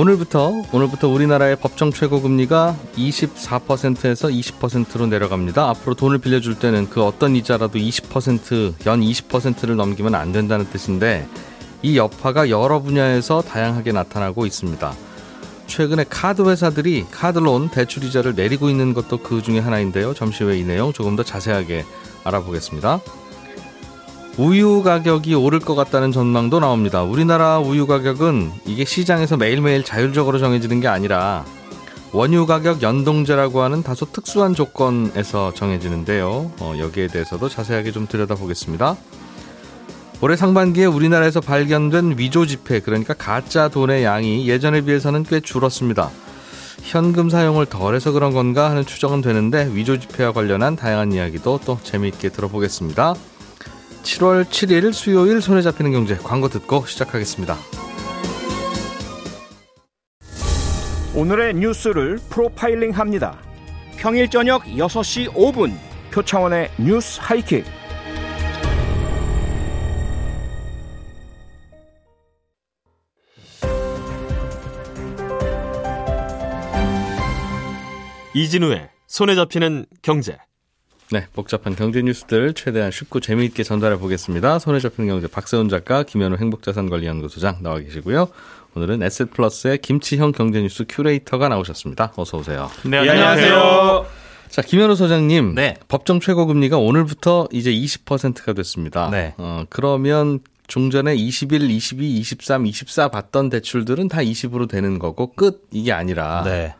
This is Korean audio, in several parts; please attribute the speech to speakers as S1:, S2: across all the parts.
S1: 오늘부터 오늘부터 우리나라의 법정 최고 금리가 24%에서 20%로 내려갑니다. 앞으로 돈을 빌려줄 때는 그 어떤 이자라도 20%연 20%를 넘기면 안 된다는 뜻인데 이 여파가 여러 분야에서 다양하게 나타나고 있습니다. 최근에 카드 회사들이 카드론 대출 이자를 내리고 있는 것도 그 중에 하나인데요. 잠시 후에 이 내용 조금 더 자세하게 알아보겠습니다. 우유 가격이 오를 것 같다는 전망도 나옵니다. 우리나라 우유 가격은 이게 시장에서 매일매일 자율적으로 정해지는 게 아니라 원유 가격 연동제라고 하는 다소 특수한 조건에서 정해지는데요. 어, 여기에 대해서도 자세하게 좀 들여다보겠습니다. 올해 상반기에 우리나라에서 발견된 위조 지폐, 그러니까 가짜 돈의 양이 예전에 비해서는 꽤 줄었습니다. 현금 사용을 덜해서 그런 건가 하는 추정은 되는데 위조 지폐와 관련한 다양한 이야기도 또 재미있게 들어보겠습니다. 7월 7일 수요일 손에 잡히는 경제 광고 듣고 시작하겠습니다.
S2: 오늘의 뉴스를 프로파일링 합니다. 평일 저녁 6시 5분 표창원의 뉴스 하이킥.
S3: 이진우의 손에 잡히는 경제.
S1: 네, 복잡한 경제 뉴스들 최대한 쉽고 재미있게 전달해 보겠습니다. 손에 잡히는 경제 박세훈 작가, 김현우 행복자산관리연구소장 나와 계시고요. 오늘은 에셋플러스의 김치형 경제 뉴스 큐레이터가 나오셨습니다. 어서 오세요.
S3: 네, 안녕하세요.
S1: 자, 김현우 소장님.
S4: 네.
S1: 법정 최고 금리가 오늘부터 이제 20%가 됐습니다.
S4: 네.
S1: 어, 그러면 중전에 21, 22, 23, 24 받던 대출들은 다 20으로 되는 거고 끝 이게 아니라
S4: 네.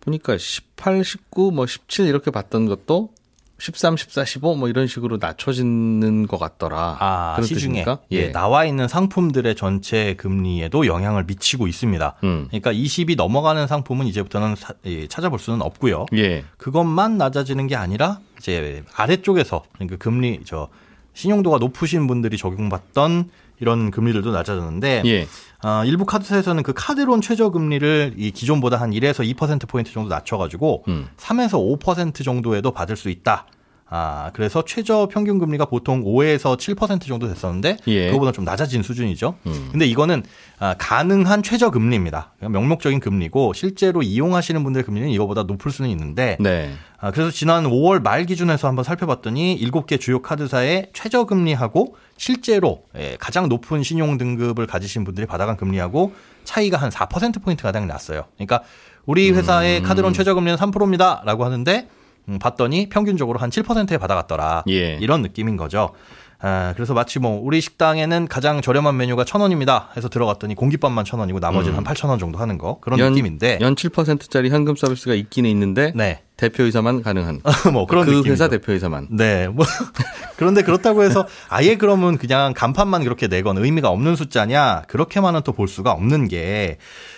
S1: 보니까 18, 19, 뭐 17 이렇게 받던 것도 13, 14, 15 뭐 이런 식으로 낮춰지는 것 같더라.
S4: 아, 시중에
S1: 뜻입니까?
S4: 예, 나와 있는 상품들의 전체 금리에도 영향을 미치고 있습니다.
S1: 음.
S4: 그러니까 20이 넘어가는 상품은 이제부터는 사- 예, 찾아볼 수는 없고요.
S1: 예.
S4: 그것만 낮아지는 게 아니라 이제 아래쪽에서 그러니까 금리 저 신용도가 높으신 분들이 적용받던 이런 금리들도 낮아졌는데
S1: 예.
S4: 어, 일부 카드사에서는 그 카드론 최저 금리를 이 기존보다 한 1에서 2% 포인트 정도 낮춰 가지고
S1: 음.
S4: 3에서 5% 정도에도 받을 수 있다. 아, 그래서 최저 평균 금리가 보통 5에서 7% 정도 됐었는데
S1: 예.
S4: 그거보다 좀 낮아진 수준이죠.
S1: 음.
S4: 근데 이거는 아, 가능한 최저 금리입니다. 그러니까 명목적인 금리고 실제로 이용하시는 분들의 금리는 이거보다 높을 수는 있는데
S1: 네.
S4: 아, 그래서 지난 5월 말 기준에서 한번 살펴봤더니 7개 주요 카드사의 최저 금리하고 실제로 예, 가장 높은 신용 등급을 가지신 분들이 받아간 금리하고 차이가 한 4% 포인트 가량 났어요. 그러니까 우리 회사의 카드론 최저 금리는 3%입니다라고 하는데 음, 봤더니 평균적으로 한 7%에 받아갔더라.
S1: 예.
S4: 이런 느낌인 거죠. 아, 그래서 마치 뭐 우리 식당에는 가장 저렴한 메뉴가 천 원입니다 해서 들어갔더니 공깃밥만 천 원이고 나머지는 한 8천 원 정도 하는 거 그런
S1: 연,
S4: 느낌인데
S1: 연 7%짜리 현금 서비스가 있기는 있는데
S4: 네.
S1: 대표이사만 가능한.
S4: 뭐 그런
S1: 그
S4: 느낌이죠.
S1: 회사 대표이사만.
S4: 네. 뭐 그런데 그렇다고 해서 아예 그러면 그냥 간판만 그렇게 내건 의미가 없는 숫자냐? 그렇게만은 또 볼 수가 없는 게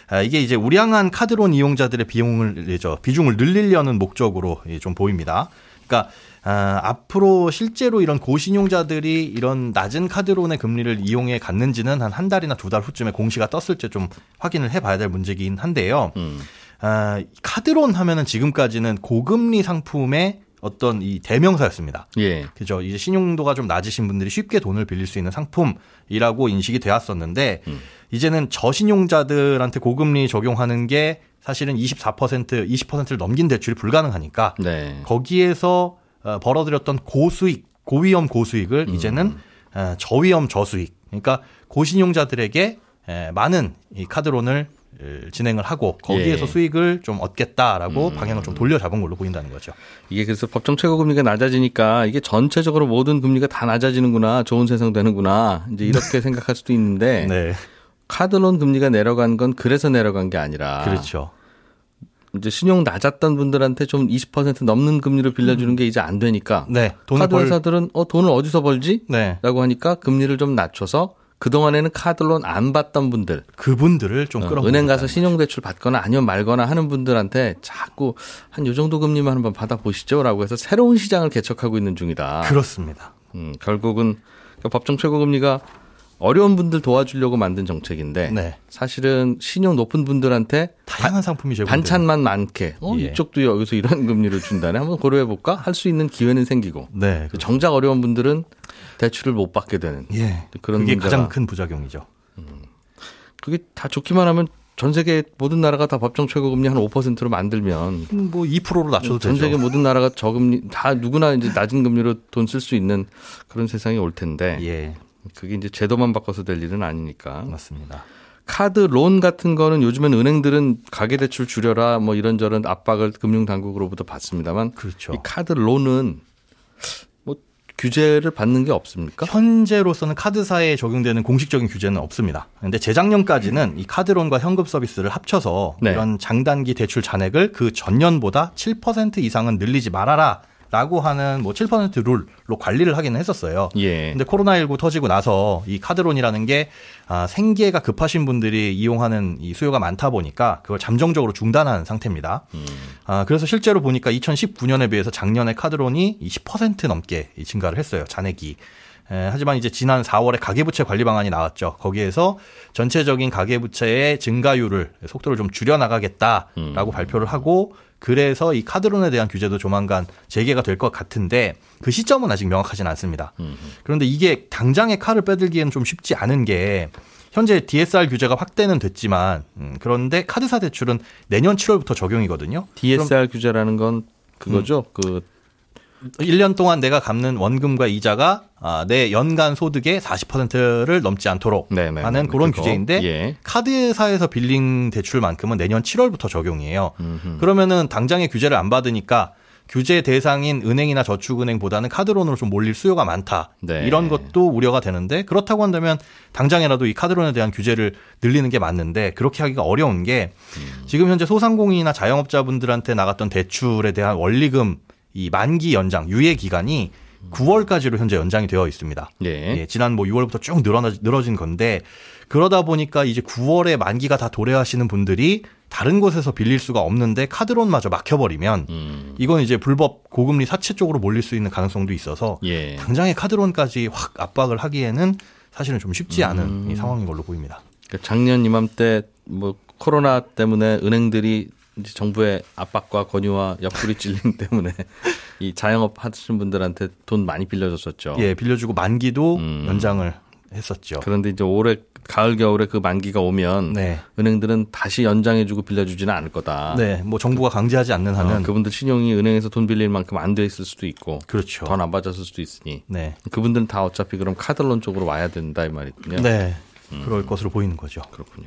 S4: 아, 이게 이제 우량한 카드론 이용자들의 비용을 저 비중을 늘리려는 목적으로 예, 좀 보입니다. 그러니까 아, 앞으로 실제로 이런 고신용자들이 이런 낮은 카드론의 금리를 이용해 갔는지는 한 한 달이나 두 달 후쯤에 공시가 떴을 때 좀 확인을 해봐야 될 문제긴 한데요.
S1: 음.
S4: 아, 카드론 하면은 지금까지는 고금리 상품의 어떤 이 대명사였습니다.
S1: 예.
S4: 그죠. 이제 신용도가 좀 낮으신 분들이 쉽게 돈을 빌릴 수 있는 상품이라고 인식이 되었었는데
S1: 음.
S4: 이제는 저신용자들한테 고금리 적용하는 게 사실은 24% 20%를 넘긴 대출이 불가능하니까
S1: 네.
S4: 거기에서 어, 벌어들였던 고수익, 고위험 고수익을
S1: 음.
S4: 이제는 어, 저위험 저수익. 그러니까 고신용자들에게 에, 많은 이 카드론을 에, 진행을 하고 거기에서
S1: 예. 음.
S4: 수익을 좀 얻겠다라고 방향을 좀 돌려잡은 걸로 보인다는 거죠.
S1: 이게 그래서 법정 최고 금리가 낮아지니까 이게 전체적으로 모든 금리가 다 낮아지는구나. 좋은 세상 되는구나. 이제 이렇게 생각할 수도 있는데
S4: 네.
S1: 카드론 금리가 내려간 건 그래서 내려간 게 아니라
S4: 그렇죠.
S1: 이제 신용 낮았던 분들한테 좀 20% 넘는 금리를 빌려주는 게 이제 안 되니까
S4: 네.
S1: 카드
S4: 벌
S1: 회사들은 어 돈을 어디서 벌지?
S4: 네.
S1: 라고 하니까 금리를 좀 낮춰서 그동안에는 카드론 안 받던 분들,
S4: 그분들을 좀
S1: 어,
S4: 끌어
S1: 은행 가서 신용대출 받거나 아니면 말거나 하는 분들한테 자꾸 한 요 정도 금리만 한번 받아보시죠라고 해서 새로운 시장을 개척하고 있는 중이다.
S4: 그렇습니다.
S1: 음, 결국은 그러니까 법정 최고금리가 어려운 분들 도와주려고 만든 정책인데
S4: 네.
S1: 사실은 신용 높은 분들한테
S4: 다양한 상품이 제공
S1: 반찬만 많게 어,
S4: 예.
S1: 이쪽도 여기서 이런 금리를 준다네 한번 고려해 볼까 할 수 있는 기회는 생기고
S4: 네.
S1: 정작 어려운 분들은 대출을 못 받게 되는
S4: 예.
S1: 그런
S4: 그게
S1: 문제가-
S4: 가장 큰 부작용이죠.
S1: 그게 다 좋기만 하면 전 세계 모든 나라가 다 법정 최고 금리 한 5%로 만들면
S4: 음, 뭐 2%로 낮춰도
S1: 전
S4: 되죠.
S1: 세계 모든 나라가 저금리 다 누구나 이제 낮은 금리로 돈 쓸 수 있는 그런 세상이 올 텐데
S4: 예.
S1: 그게 이제 제도만 바꿔서 될 일은 아니니까
S4: 맞습니다.
S1: 카드 론 같은 거는 요즘엔 은행들은 가계 대출 줄여라 뭐 이런저런 압박을 금융 당국으로부터 받습니다만
S4: 그렇죠.
S1: 이 카드 론은 뭐 규제를 받는 게 없습니까?
S4: 현재로서는 카드사에 적용되는 공식적인 규제는 없습니다. 근데 재작년까지는 이 카드론과 현금 서비스를 합쳐서
S1: 네.
S4: 이런 장단기 대출 잔액을 그 전년보다 7% 이상은 늘리지 말아라. 라고 하는 뭐 7% 룰로 관리를 하기는 했었어요.
S1: 예.
S4: 근데 코로나19 터지고 나서 이 카드론이라는 게 아, 생계가 급하신 분들이 이용하는 이 수요가 많다 보니까 그걸 잠정적으로 중단한 상태입니다. 아, 그래서 실제로 보니까 2019년에 비해서 작년에 카드론이 20% 넘게 이 증가를 했어요. 잔액이. 에, 하지만 이제 지난 4월에 가계부채 관리 방안이 나왔죠. 거기에서 전체적인 가계부채의 증가율을 속도를 좀 줄여 나가겠다라고 발표를 하고 그래서 이 카드론에 대한 규제도 조만간 재개가 될 것 같은데 그 시점은 아직 명확하진 않습니다. 그런데 이게 당장에 칼을 빼들기에는 좀 쉽지 않은 게 현재 DSR 규제가 확대는 됐지만 음, 그런데 카드사 대출은 내년 7월부터 적용이거든요.
S1: DSR 규제라는 건 그거죠.
S4: 음.
S1: 그
S4: 1년 동안 내가 갚는 원금과 이자가 아, 내 연간 소득의 40%를 넘지 않도록
S1: 네, 네,
S4: 하는
S1: 네,
S4: 그런
S1: 그거.
S4: 규제인데
S1: 예.
S4: 카드사에서 빌린 대출만큼은 내년 7월부터 적용이에요.
S1: 음흠.
S4: 그러면은 당장에 규제를 안 받으니까 규제 대상인 은행이나 저축은행보다는 카드론으로 좀 몰릴 수요가 많다.
S1: 네.
S4: 이런 것도 우려가 되는데 그렇다고 한다면 당장이라도 이 카드론에 대한 규제를 늘리는 게 맞는데 그렇게 하기가 어려운 게
S1: 음.
S4: 지금 현재 소상공인이나 자영업자분들한테 나갔던 대출에 대한 원리금 이 만기 연장 유예 기간이 9월까지로 현재 연장이 되어 있습니다.
S1: 예.
S4: 예, 지난 뭐 6월부터 쭉 늘어나, 늘어진 건데 그러다 보니까 이제 9월에 만기가 다 도래하시는 분들이 다른 곳에서 빌릴 수가 없는데 카드론마저 막혀버리면
S1: 음.
S4: 이건 이제 불법 고금리 사채 쪽으로 몰릴 수 있는 가능성도 있어서
S1: 예.
S4: 당장에 카드론까지 확 압박을 하기에는 사실은 좀 쉽지 않은
S1: 음.
S4: 이 상황인 걸로 보입니다.
S1: 그러니까 작년 이맘때 뭐 코로나 때문에 은행들이 정부의 압박과 권유와 옆구리 찔림 때문에 이 자영업 하시는 분들한테 돈 많이 빌려줬었죠.
S4: 예, 빌려주고 만기도
S1: 음.
S4: 연장을 했었죠.
S1: 그런데 이제 올해 가을 겨울에 그 만기가 오면
S4: 네.
S1: 은행들은 다시 연장해주고 빌려주지는 않을 거다.
S4: 네, 뭐 정부가 강제하지 않는
S1: 어,
S4: 한은
S1: 그분들 신용이 은행에서 돈 빌릴 만큼 안 돼 있을 수도 있고
S4: 그렇죠.
S1: 더 나빠졌을 수도 있으니
S4: 네.
S1: 그분들은 다 어차피 그럼 카드론 쪽으로 와야 된다 이 말이군요.
S4: 네. 그럴 것으로 보이는 거죠.
S1: 그렇군요.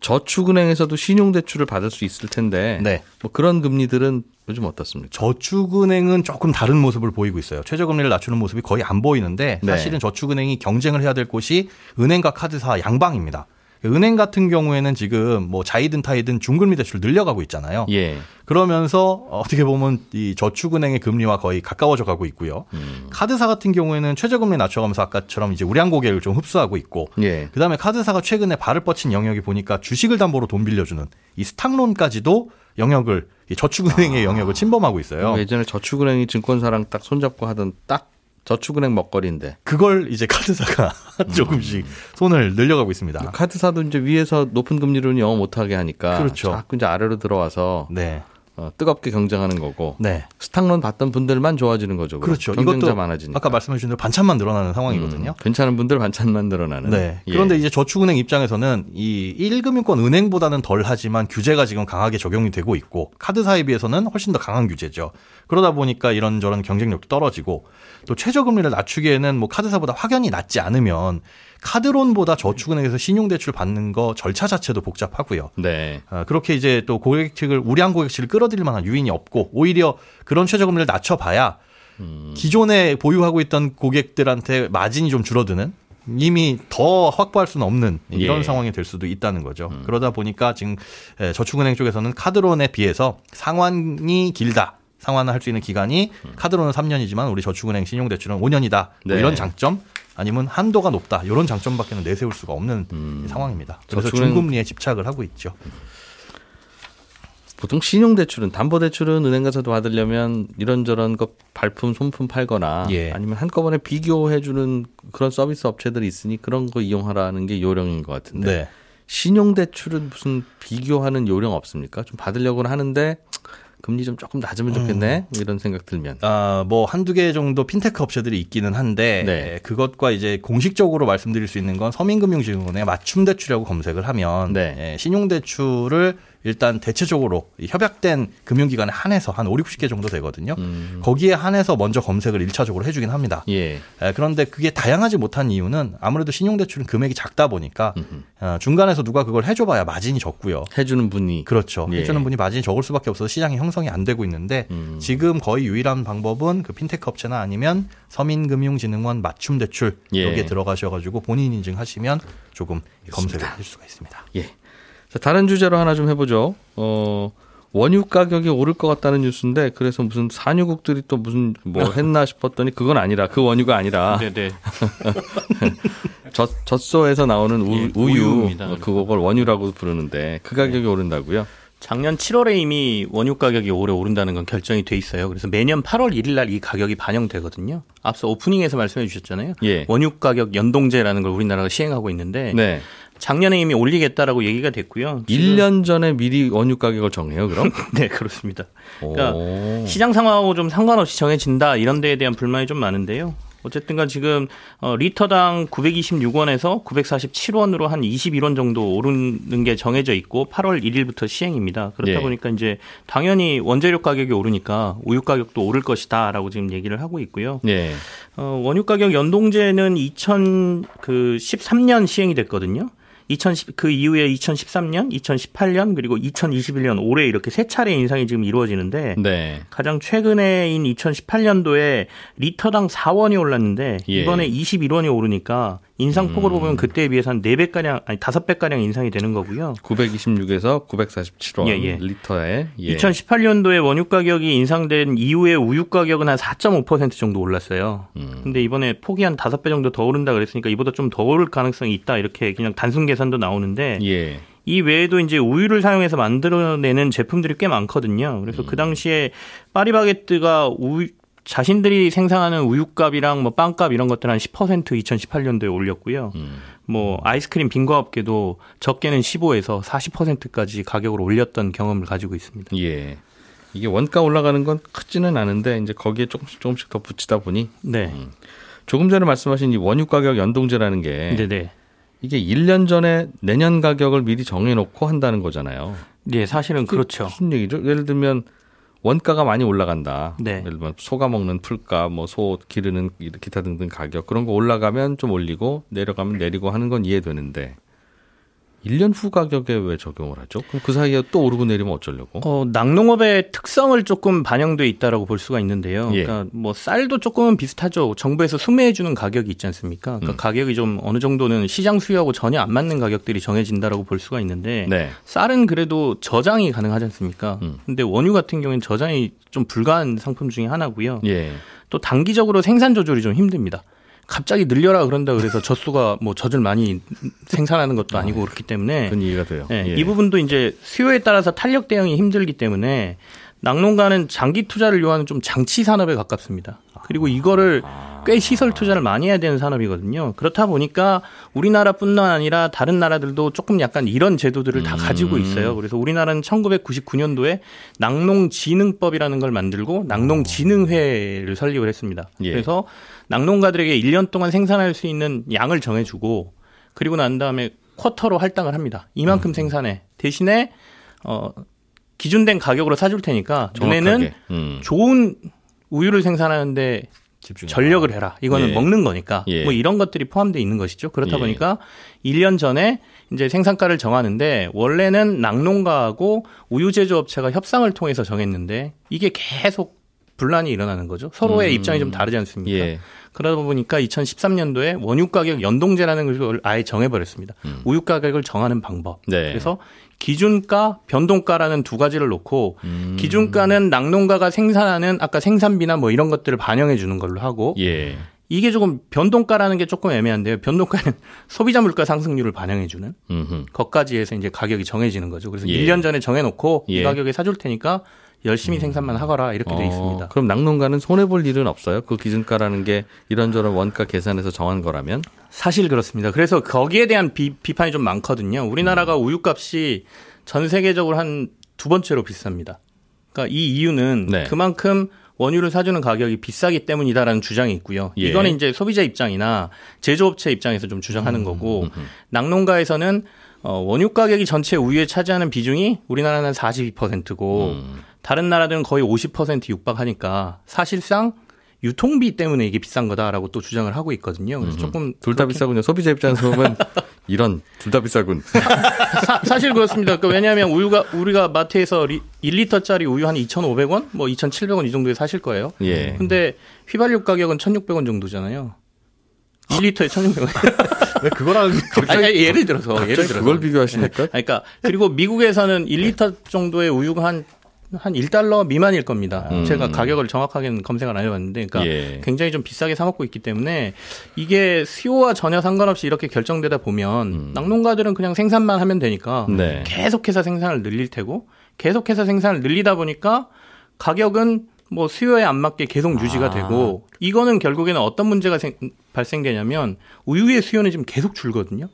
S1: 저축은행에서도 신용대출을 받을 수 있을 텐데
S4: 네.
S1: 뭐 그런 금리들은 요즘 어떻습니까?
S4: 저축은행은 조금 다른 모습을 보이고 있어요. 최저금리를 낮추는 모습이 거의 안 보이는데
S1: 네.
S4: 사실은 저축은행이 경쟁을 해야 될 곳이 은행과 카드사 양방입니다. 은행 같은 경우에는 지금 뭐 자이든 타이든 중금리 대출 늘려가고 있잖아요.
S1: 예.
S4: 그러면서 어떻게 보면 이 저축은행의 금리와 거의 가까워져 가고 있고요.
S1: 음.
S4: 카드사 같은 경우에는 최저금리 낮춰가면서 아까처럼 이제 우량 고객을 좀 흡수하고 있고
S1: 예.
S4: 그다음에 카드사가 최근에 발을 뻗친 영역이 보니까 주식을 담보로 돈 빌려주는 이 스탁론까지도 영역을 이 저축은행의 영역을 침범하고 있어요.
S1: 예전에 저축은행이 증권사랑 딱 손잡고 하던 딱 저축은행 먹거리인데
S4: 그걸 이제 카드사가
S1: 음.
S4: 조금씩 손을 늘려가고 있습니다.
S1: 카드사도 이제 위에서 높은 금리로는 영어 못하게 하니까
S4: 그렇죠.
S1: 자꾸 이제 아래로 들어와서
S4: 네,
S1: 어, 뜨겁게 경쟁하는 거고
S4: 네,
S1: 스탁론 받던 분들만 좋아지는 거죠.
S4: 그렇죠.
S1: 경쟁자 많아지니까.
S4: 아까 말씀해 주신 대로 반찬만 늘어나는 상황이거든요.
S1: 음, 괜찮은 분들 반찬만 늘어나는.
S4: 네.
S1: 예.
S4: 그런데 이제 저축은행 입장에서는 이 1금융권 은행보다는 덜 하지만 규제가 지금 강하게 적용이 되고 있고 카드사에 비해서는 훨씬 더 강한 규제죠. 그러다 보니까 이런저런 경쟁력도 떨어지고 또 최저금리를 낮추기에는 뭐 카드사보다 확연히 낮지 않으면 카드론보다 저축은행에서 신용대출 받는 거 절차 자체도 복잡하고요.
S1: 네.
S4: 아, 그렇게 이제 또 고객 측을 우량 고객 측을 끌어들일 만한 요인이 없고 오히려 그런 최저금리를 낮춰봐야 기존에 보유하고 있던 고객들한테 마진이 좀 줄어드는 이미 더 확보할 수는 없는 이런
S1: 예.
S4: 상황이 될 수도 있다는 거죠. 그러다 보니까 지금 에, 저축은행 쪽에서는 카드론에 비해서 상환이 길다. 상환할 수 있는 기간이 카드로는 3년이지만 우리 저축은행 신용대출은 5년이다. 뭐
S1: 네.
S4: 이런 장점 아니면 한도가 높다. 이런 장점밖에는 내세울 수가 없는 상황입니다. 그래서
S1: 저축은행-
S4: 중금리에 집착을 하고 있죠.
S1: 보통 신용대출은 담보대출은 은행 가서도 받으려면 이런저런 거 발품 손품 팔거나
S4: 예.
S1: 아니면 한꺼번에 비교해주는 그런 서비스 업체들이 있으니 그런 거 이용하라는 게 요령인 것 같은데
S4: 네.
S1: 신용대출은 무슨 비교하는 요령 없습니까? 좀 받으려고는 하는데 금리 좀 조금 낮으면 좋겠네 뭐 이런 생각 들면
S4: 아, 뭐 한두 개 정도 핀테크 업체들이 있기는 한데
S1: 네.
S4: 에, 그것과 이제 공식적으로 말씀드릴 수 있는 건 서민금융진흥원의 맞춤 대출이라고 검색을 하면
S1: 네.
S4: 에, 신용대출을 일단 대체적으로 이 협약된 금융기관에 한해서 한 5, 60개 정도 되거든요. 거기에 한해서 먼저 검색을 일차적으로 해주긴 합니다.
S1: 예
S4: 에, 그런데 그게 다양하지 못한 이유는 아무래도 신용대출은 금액이 작다 보니까 어, 중간에서 누가 그걸 해줘봐야 마진이 적고요.
S1: 해주는 분이
S4: 그렇죠.
S1: 예.
S4: 해주는 분이 마진이 적을 수밖에 없어서 시장이 형성이 안 되고 있는데
S1: 음.
S4: 지금 거의 유일한 방법은 그 핀테크 업체나 아니면 서민금융진흥원 맞춤 대출
S1: 예.
S4: 여기에 들어가셔가지고 본인 인증하시면 조금 검색을 하실 수가 있습니다.
S1: 예. 자, 다른 주제로 하나 좀 해보죠. 어, 원유 가격이 오를 것 같다는 뉴스인데 그래서 무슨 산유국들이 또 무슨 뭐 했나 싶었더니 그건 아니라 그 원유가 아니라
S5: 네네.
S1: 젖, 젖소에서 나오는 우,
S5: 예,
S1: 우유. 어, 그걸 원유라고 부르는데 그 가격이 오른다고요?
S5: 작년 7월에 이미 원유 가격이 올해 오른다는 건 결정이 돼 있어요. 그래서 매년 8월 1일 날 이 가격이 반영되거든요. 앞서 오프닝에서 말씀해 주셨잖아요.
S1: 예.
S5: 원유 가격 연동제라는 걸 우리나라가 시행하고 있는데
S1: 네.
S5: 작년에 이미 올리겠다라고 얘기가 됐고요. 지금-
S1: 1년 전에 미리 원유 가격을 정해요, 그럼?
S5: 네, 그렇습니다. 그러니까
S1: 오.
S5: 시장 상황하고 좀 상관없이 정해진다 이런 데에 대한 불만이 좀 많은데요. 어쨌든간 지금 어, 리터당 926원에서 947원으로 한 21원 정도 오르는 게 정해져 있고 8월 1일부터 시행입니다. 그렇다
S1: 예.
S5: 보니까 이제 당연히 원재료 가격이 오르니까 우유 가격도 오를 것이다라고 지금 얘기를 하고 있고요.
S1: 예.
S5: 어, 원유 가격 연동제는 2013년 시행이 됐거든요. 2010, 그 이후에 2013년, 2018년, 그리고 2021년 올해 이렇게 세 차례 인상이 지금 이루어지는데
S1: 네.
S5: 가장 최근에인 2018년도에 리터당 4원이 올랐는데
S1: 예.
S5: 이번에 21원이 오르니까 인상폭으로 보면 그때에 비해서 한 4배가량, 아니 5배가량 인상이 되는 거고요.
S1: 926에서 947원
S5: 예, 예.
S1: 리터에. 예.
S5: 2018년도에 원유 가격이 인상된 이후에 우유 가격은 한 4.5% 정도 올랐어요.
S1: 음.
S5: 근데 이번에 폭이 한 5배 정도 더 오른다 그랬으니까 이보다 좀 더 오를 가능성이 있다 이렇게 그냥 단순 계산도 나오는데
S1: 예.
S5: 이 외에도 이제 우유를 사용해서 만들어내는 제품들이 꽤 많거든요. 그래서 그 당시에 파리바게뜨가 우유 자신들이 생산하는 우유값이랑 뭐 빵값 이런 것들 한 10% 2018년도에 올렸고요.
S1: 음.
S5: 뭐 아이스크림 빙과업계도 적게는 15에서 40%까지 가격을 올렸던 경험을 가지고 있습니다.
S1: 예. 이게 원가 올라가는 건 크지는 않은데 이제 거기에 조금씩 조금씩 더 붙이다 보니
S5: 네.
S1: 조금 전에 말씀하신 이 원유 가격 연동제라는 게
S5: 네네.
S1: 이게 1년 전에 내년 가격을 미리 정해 놓고 한다는 거잖아요.
S5: 네, 사실은 그렇죠.
S1: 무슨 얘기죠? 예를 들면 원가가 많이 올라간다.
S5: 네.
S1: 예를 들면 소가 먹는 풀값, 뭐 소 기르는 기타 등등 가격 그런 거 올라가면 좀 올리고 내려가면 내리고 하는 건 이해되는데 1년 후 가격에 왜 적용을 하죠? 그럼 그 사이에 또 오르고 내리면 어쩌려고?
S5: 어, 낙농업의 특성을 조금 반영돼 있다라고 볼 수가 있는데요.
S1: 예.
S5: 그러니까 뭐 쌀도 조금은 비슷하죠. 정부에서 수매해 주는 가격이 있지 않습니까? 그러니까
S1: 음.
S5: 가격이 좀 어느 정도는 시장 수요하고 전혀 안 맞는 가격들이 정해진다라고 볼 수가 있는데
S1: 네.
S5: 쌀은 그래도 저장이 가능하지 않습니까?
S1: 음.
S5: 근데 원유 같은 경우에는 저장이 좀 불가한 상품 중에 하나고요.
S1: 예.
S5: 또 단기적으로 생산 조절이 좀 힘듭니다. 갑자기 늘려라 그런다 그래서 젖소가 뭐 젖을 많이 생산하는 것도 아니고 그렇기 때문에
S1: 그건 이해가 돼요.
S5: 네,
S1: 예.
S5: 이 부분도 이제 수요에 따라서 탄력 대응이 힘들기 때문에 낙농가는 장기 투자를 요하는 좀 장치 산업에 가깝습니다. 그리고 이거를 꽤 시설 투자를 많이 해야 되는 산업이거든요. 그렇다 보니까 우리나라뿐만 아니라 다른 나라들도 조금 약간 이런 제도들을 다 가지고 있어요. 그래서 우리나라는 1999년도에 낙농진흥법이라는 걸 만들고 낙농진흥회를 설립을 했습니다.
S1: 예.
S5: 그래서 낙농가들에게 1년 동안 생산할 수 있는 양을 정해주고 그리고 난 다음에 쿼터로 할당을 합니다. 이만큼 생산해. 대신에 어 기준된 가격으로 사줄 테니까 너네는.
S1: 음.
S5: 좋은 우유를 생산하는데
S4: 집중.
S5: 전력을 해라. 이거는
S1: 예.
S5: 먹는 거니까.
S1: 예.
S5: 뭐 이런 것들이 포함되어 있는 것이죠. 그렇다
S1: 예.
S5: 보니까 1년 전에 이제 생산가를 정하는데 원래는 낙농가하고 우유 제조업체가 협상을 통해서 정했는데 이게 계속 분란이 일어나는 거죠. 서로의 입장이 좀 다르지 않습니까?
S1: 예.
S5: 그러다 보니까 2013년도에 원유 가격 연동제라는 걸 아예 정해버렸습니다. 우유 가격을 정하는 방법.
S1: 음. 네.
S5: 그래서 기준가, 변동가라는 두 가지를 놓고
S1: 음.
S5: 기준가는 낙농가가 생산하는 아까 생산비나 뭐 이런 것들을 반영해 주는 걸로 하고
S1: 예.
S5: 이게 조금 변동가라는 게 조금 애매한데요. 변동가는 소비자 물가 상승률을 반영해 주는
S1: 음흠.
S5: 것까지 해서 이제 가격이 정해지는 거죠. 그래서
S1: 예.
S5: 1년 전에 정해놓고
S1: 예. 음.
S5: 이 가격에 사줄 테니까 열심히 생산만 하거라 이렇게 돼
S1: 어,
S5: 있습니다.
S1: 그럼 낙농가는 손해 볼 일은 없어요? 그 기준가라는 게 이런저런 원가 계산해서 정한 거라면?
S5: 사실 그렇습니다. 그래서 거기에 대한 비, 비판이 좀 많거든요. 우리나라가
S1: 음.
S5: 우유값이 전 세계적으로 한 두 번째로 비쌉니다. 그러니까 이 이유는
S1: 네.
S5: 그만큼 원유를 사주는 가격이 비싸기 때문이다라는 주장이 있고요.
S1: 예.
S5: 이거는 이제 소비자 입장이나 제조업체 입장에서 좀
S1: 음,
S5: 주장하는 거고 낙농가에서는 어, 원유 가격이 전체 우유에 차지하는 비중이 우리나라는 42%고
S1: 음.
S5: 다른 나라들은 거의 50% 육박하니까 사실상 유통비 때문에 이게 비싼 거다라고 또 주장을 하고 있거든요. 그래서 조금
S1: 음. 둘다 비싸군요. 소비자 입장에서 보면 이런 둘 다 비싸군.
S5: 사, 실 그렇습니다. 그러니까 왜냐하면 우유가 우리가 마트에서 리, 1리터짜리 우유 한 2,500원, 뭐 2,700원 이 정도에 사실 거예요.
S1: 예.
S5: 근데 휘발유 가격은 1,600원 정도잖아요. 1리터에 1,600원.
S4: 왜 그거랑
S5: 아니, 아니, 예를 들어서 예를 들어서
S1: 그걸 비교하십니까?
S5: 아니, 그러니까 그리고 미국에서는 1리터 정도의 우유가 한 한 1달러 미만일 겁니다.
S1: 음.
S5: 제가 가격을 정확하게는 검색을 안 해봤는데, 그러니까
S1: 예.
S5: 굉장히 좀 비싸게 사 먹고 있기 때문에 이게 수요와 전혀 상관없이 이렇게 결정되다 보면 낙농가들은 그냥 생산만 하면 되니까
S1: 음. 네.
S5: 계속해서 생산을 늘릴 테고 계속해서 생산을 늘리다 보니까 가격은 뭐 수요에 안 맞게 계속 유지가
S1: 아.
S5: 되고 이거는 결국에는 어떤 문제가 생- 발생되냐면 우유의 수요는 지금 계속 줄거든요.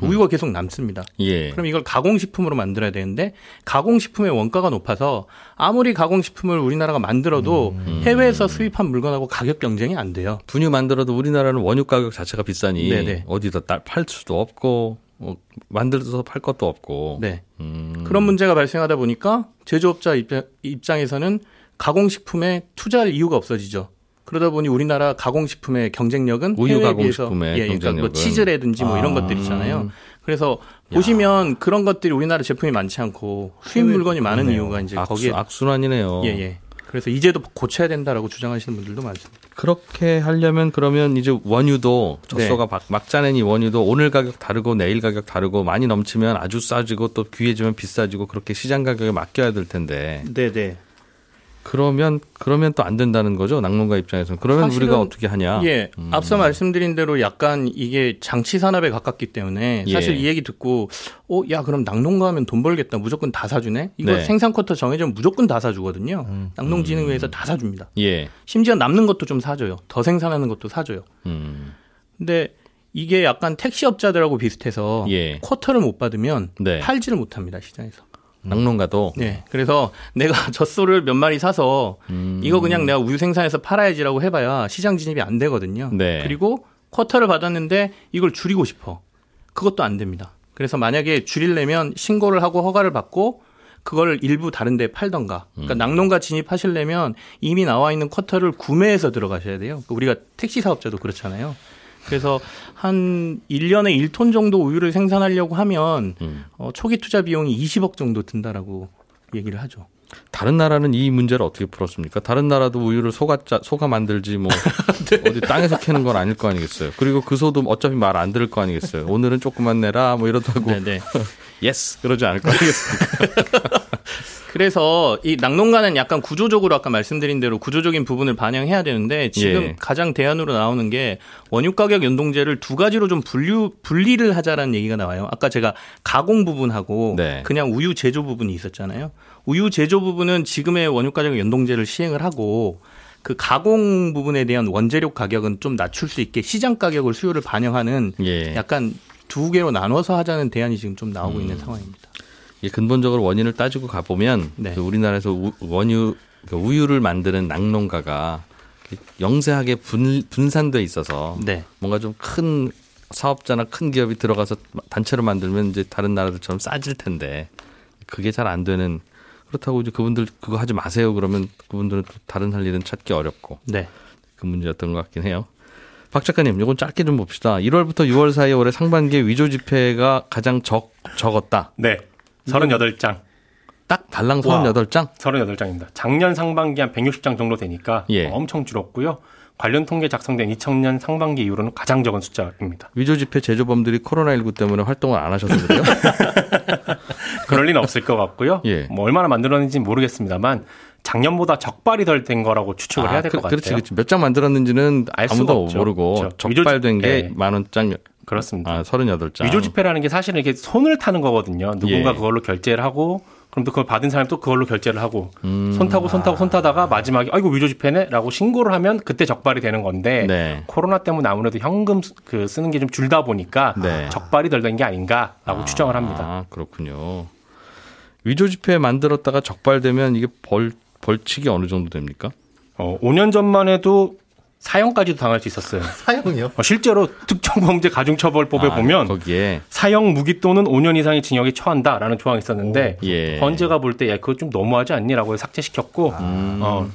S5: 우유가 계속 남습니다.
S1: 예.
S5: 그럼 이걸 가공식품으로 만들어야 되는데 가공식품의 원가가 높아서 아무리 가공식품을 우리나라가 만들어도
S1: 음.
S5: 해외에서 수입한 물건하고 가격 경쟁이 안 돼요.
S1: 분유 만들어도 우리나라는 원유 가격 자체가 비싸니
S5: 네네.
S1: 어디다 딸- 팔 수도 없고 어, 만들어서 팔 것도 없고.
S5: 네.
S1: 음.
S5: 그런 문제가 발생하다 보니까 제조업자 입장- 입장에서는 가공식품에 투자할 이유가 없어지죠. 그러다 보니 우리나라 가공식품의 경쟁력은
S1: 우유
S5: 해외에 비해서
S1: 가공식품의
S5: 예, 그러니까 뭐. 치즈라든지 뭐 이런
S1: 아.
S5: 것들 있잖아요. 그래서 보시면 그런 것들이 우리나라 제품이 많지 않고 수입 물건이 많은 이유가 이제
S1: 악수,
S5: 거기에
S1: 악순환이네요.
S5: 예, 예. 그래서 이제도 고쳐야 된다라고 주장하시는 분들도 많습니다.
S1: 그렇게 하려면 그러면 이제 원유도 젖소가
S5: 네.
S1: 막, 막 짜내니 원유도 오늘 가격 다르고 내일 가격 다르고 많이 넘치면 아주 싸지고 또 귀해지면 비싸지고 그렇게 시장 가격에 맡겨야 될 텐데
S5: 네, 네.
S1: 그러면 그러면 또 안 된다는 거죠 낙농가 입장에서는 그러면 우리가 어떻게 하냐?
S5: 예.
S1: 음.
S5: 앞서 말씀드린 대로 약간 이게 장치 산업에 가깝기 때문에 사실
S1: 예.
S5: 이 얘기 듣고 어, 야, 그럼 낙농가 하면 돈 벌겠다. 무조건 다 사주네? 이거
S1: 네. 음,
S5: 생산 쿼터 정해지면 무조건 다 사주거든요. 낙농진흥회에서 다 사줍니다.
S1: 예.
S5: 심지어 남는 것도 좀 사줘요. 더 생산하는 것도 사줘요.
S1: 음.
S5: 근데 이게 약간 택시업자들하고 비슷해서
S1: 예.
S5: 쿼터를 못 받으면
S1: 네.
S5: 팔지를 못합니다. 시장에서.
S1: 낙농가도
S5: 네. 그래서 내가 젖소를 몇 마리 사서
S1: 음.
S5: 이거 그냥 내가 우유 생산해서 팔아야지라고 해봐야 시장 진입이 안 되거든요.
S1: 네.
S5: 그리고 쿼터를 받았는데 이걸 줄이고 싶어. 그것도 안 됩니다. 그래서 만약에 줄이려면 신고를 하고 허가를 받고 그걸 일부 다른 데 팔던가.
S1: 음.
S5: 그러니까 낙농가 진입하시려면 이미 나와 있는 쿼터를 구매해서 들어가셔야 돼요. 그러니까 우리가 택시 사업자도 그렇잖아요. 그래서 한 1년에 1톤 정도 우유를 생산하려고 하면
S1: 음.
S5: 어, 초기 투자 비용이 20억 정도 든다라고 얘기를 하죠.
S1: 다른 나라는 이 문제를 어떻게 풀었습니까? 다른 나라도 우유를 소가 짜, 소가 만들지 뭐
S5: 네.
S1: 어디 땅에서 캐는 건 아닐 거 아니겠어요. 그리고 그 소도 어차피 말 안 들을 거 아니겠어요. 오늘은 조금만 내라 뭐 이러다고
S5: 네네.
S1: yes 그러지 않을 거 아니겠습니까?
S5: 그래서 이 낙농가는 약간 구조적으로 아까 말씀드린 대로 구조적인 부분을 반영해야 되는데 지금
S1: 예.
S5: 가장 대안으로 나오는 게 원유 가격 연동제를 두 가지로 좀 분류 분리를 하자라는 얘기가 나와요. 아까 제가 가공 부분하고
S1: 네.
S5: 그냥 우유 제조 부분이 있었잖아요. 우유 제조 부분은 지금의 원유 가격 연동제를 시행을 하고 그 가공 부분에 대한 원재료 가격은 좀 낮출 수 있게 시장 가격을 수요를 반영하는
S1: 예.
S5: 약간 두 개로 나눠서 하자는 대안이 지금 좀 나오고 있는 상황입니다.
S1: 이 근본적으로 원인을 따지고 가보면
S5: 네.
S1: 그 우리나라에서 우, 원유 그 우유를 만드는 낙농가가 영세하게 분, 분산돼 있어서
S5: 네.
S1: 뭔가 좀 큰 사업자나 큰 기업이 들어가서 단체로 만들면 이제 다른 나라들처럼 싸질 텐데 그게 잘 안 되는 그렇다고 이제 그분들 그거 하지 마세요 그러면 그분들은 또 다른 할 일은 찾기 어렵고
S5: 네.
S1: 그 문제였던 것 같긴 해요. 박 작가님, 이건 짧게 좀 봅시다. 1월부터 6월 사이 올해 상반기에 위조 지폐가 가장 적 적었다.
S6: 네. 38장.
S1: 딱 달랑
S6: 와.
S1: 38장?
S6: 38장입니다. 작년 상반기 한 160장 정도 되니까
S1: 예.
S6: 엄청 줄었고요. 관련 통계 작성된 2000년 상반기 이후로는 가장 적은 숫자입니다.
S1: 위조 지폐 제조범들이 코로나19 때문에 활동을 안 하셔서 그래요?
S6: 그럴 리는 없을 것 같고요.
S1: 예.
S6: 뭐 얼마나 만들었는지는 모르겠습니다만 작년보다 적발이 덜 된 거라고 추측을 해야 될것
S1: 그,
S6: 같아요.
S1: 그렇지, 그렇지. 몇 장 만들었는지는
S6: 알
S1: 아무도
S6: 없죠.
S1: 모르고
S6: 그렇죠.
S1: 적발된
S6: 위조-
S1: 게
S6: 예.
S1: 만 원장,
S6: 그렇습니다.
S1: 아, 38장.
S6: 위조 지폐라는 게 사실은 이게 손을 타는 거거든요. 누군가
S1: 예.
S6: 그걸로 결제를 하고 그럼 또 그걸 받은 사람이 또 그걸로 결제를 하고
S1: 음.
S6: 손 타고 손 타고 손 타다가 마지막에 아이고 위조 지폐네라고 신고를 하면 그때 적발이 되는 건데
S1: 네.
S6: 코로나 때문에 아무래도 현금 쓰- 그 쓰는 게 좀 줄다 보니까
S1: 네.
S6: 적발이 덜 된 게 아닌가라고 추정을 합니다.
S1: 아, 그렇군요. 위조 지폐 만들었다가 적발되면 이게 벌, 벌칙이 어느 정도 됩니까?
S6: 어, 5년 전만 해도 사형까지도 당할 수 있었어요.
S4: 사형이요?
S6: 어, 실제로 특정범죄 가중처벌법에
S1: 아,
S6: 보면
S1: 거기에
S6: 사형 무기 또는 5년 이상의 징역에 처한다라는 조항이 있었는데
S1: 예.
S6: 헌재가 볼 때 야 그거 좀 너무하지 않니라고 삭제시켰고 어,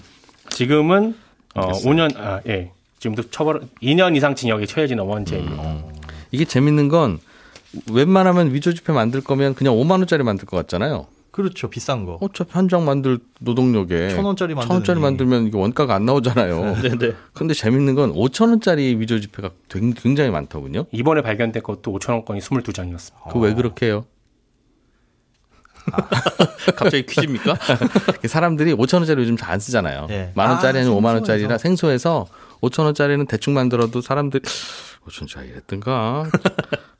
S6: 지금은 어, 5년 아, 예. 지금도 처벌 2년 이상 징역에 처해지는 원죄입니다.
S1: 이게 재밌는 건 웬만하면 위조 지폐 만들 거면 그냥 5만 원짜리 만들 것 같잖아요.
S4: 그렇죠. 비싼 거.
S1: 어차피 한 장 만들 노동력에
S4: 천 원짜리
S1: 천 원짜리. 만들면 이게 원가가 안 나오잖아요.
S5: 네네.
S1: 근데 재밌는 건 5천 원짜리 위조 지폐가 굉- 굉장히 많더군요.
S6: 이번에 발견된 것도 5천 원권이 22장이었습니다.
S1: 그왜 그렇게 해요?
S5: 갑자기 퀴즈입니까?
S1: 사람들이 5천 원짜리 요즘 잘 안 쓰잖아요.
S4: 예.
S1: 만 원짜리
S4: 아,
S1: 아니면 5만 원짜리라
S4: 생소해서.
S1: 생소해서 5천 원짜리는 대충 만들어도 사람들이 5천 원짜리 이랬던가.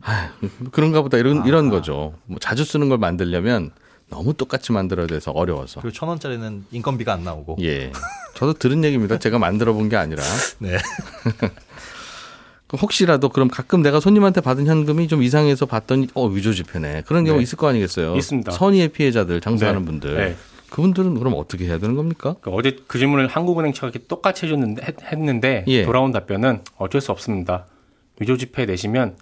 S1: 아휴, 그런가 보다 이런 이런 거죠. 뭐 자주 쓰는 걸 만들려면 너무 똑같이 만들어야 돼서 어려워서.
S4: 그리고 천 원짜리는 인건비가 안 나오고.
S1: 예. 저도 들은 얘기입니다. 제가 만들어 본 게 아니라.
S4: 네.
S1: 그 혹시라도 그럼 가끔 내가 손님한테 받은 현금이 좀 이상해서 봤더니 어 위조 지폐네 그런 경우
S6: 네.
S1: 있을 거 아니겠어요?
S6: 있습니다.
S1: 선의의 피해자들 장사하는
S6: 네.
S1: 분들
S6: 네.
S1: 그분들은 그럼 어떻게 해야 되는 겁니까?
S6: 그 어제 그 질문을 한국은행 측이 똑같이 해줬는데 했- 했는데
S1: 예.
S6: 돌아온 답변은 어쩔 수 없습니다. 위조 지폐 내시면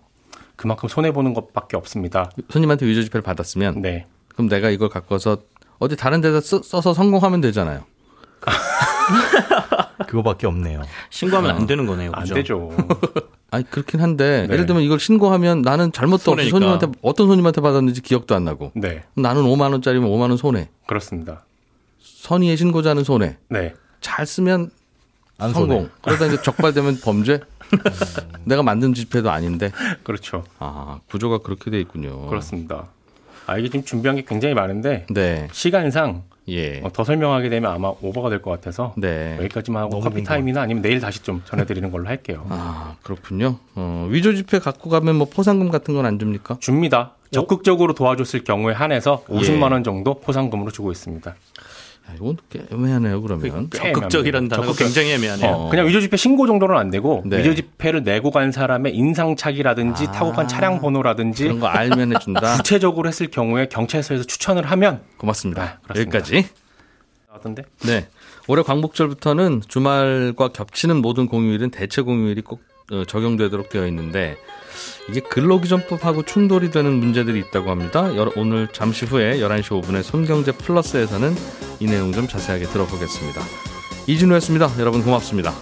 S6: 그만큼 손해 보는 것밖에 없습니다.
S1: 손님한테 위조 지폐를 받았으면
S6: 네.
S1: 그럼 내가 이걸 갖고서 어디 다른 데다 쓰- 써서 성공하면 되잖아요.
S4: 그거밖에 없네요.
S5: 신고하면 안 되는 거네요.
S6: 안
S5: 그죠?
S6: 되죠.
S1: 아니 그렇긴 한데
S6: 네.
S1: 예를 들면 이걸 신고하면 나는 잘못도 없이. 손님한테 어떤 손님한테 받았는지 기억도 안 나고
S6: 네.
S1: 나는 5만 원짜리면 5만 원 손해
S6: 그렇습니다.
S1: 선의의 신고자는 손해
S6: 네.
S1: 잘 쓰면
S4: 안
S1: 성공
S4: 손해.
S1: 그러다 이제 적발되면 범죄 내가 만든 지폐도 아닌데
S6: 그렇죠.
S1: 아 구조가 그렇게 돼 있군요.
S6: 그렇습니다. 아, 이게 지금 준비한 게 굉장히 많은데
S1: 네,
S6: 시간상
S1: 예,
S6: 어, 더 설명하게 되면 아마 오버가 될 것 같아서
S1: 네.
S6: 여기까지만 하고 커피. 타임이나 아니면 내일 다시 좀 전해드리는 걸로 할게요.
S1: 아 그렇군요. 어, 위조 지폐 갖고 가면 뭐 포상금 같은 건 안 줍니까?
S6: 줍니다. 적극적으로 도와줬을 경우에 한해서
S1: 예.
S6: 50만 원 정도 포상금으로 주고 있습니다.
S1: 야, 이건 꽤 애매하네요. 그러면
S6: 꽤
S5: 적극적이라는 단어가
S6: 적극적-
S5: 굉장히 애매하네요.
S6: 어, 그냥 위조 지폐 신고 정도는 안 되고
S1: 네.
S6: 위조 지폐를 내고 간 사람의 인상착이라든지
S1: 아.
S6: 타고 간 차량 번호라든지
S1: 그런 거 알면 해준다.
S6: 구체적으로 했을 경우에 경찰서에서 추천을 하면
S1: 고맙습니다.
S6: 아.
S1: 여기까지.
S6: 나왔던데
S1: 네. 올해 광복절부터는 주말과 겹치는 모든 공휴일은 대체 공휴일이 꼭 어, 적용되도록 되어 있는데 이게 근로기준법하고 충돌이 되는 문제들이 있다고 합니다. 여- 오늘 잠시 후에 11시 5분에 손경제 플러스에서는 이 내용 좀 자세하게 들어보겠습니다. 이진우였습니다. 여러분 고맙습니다.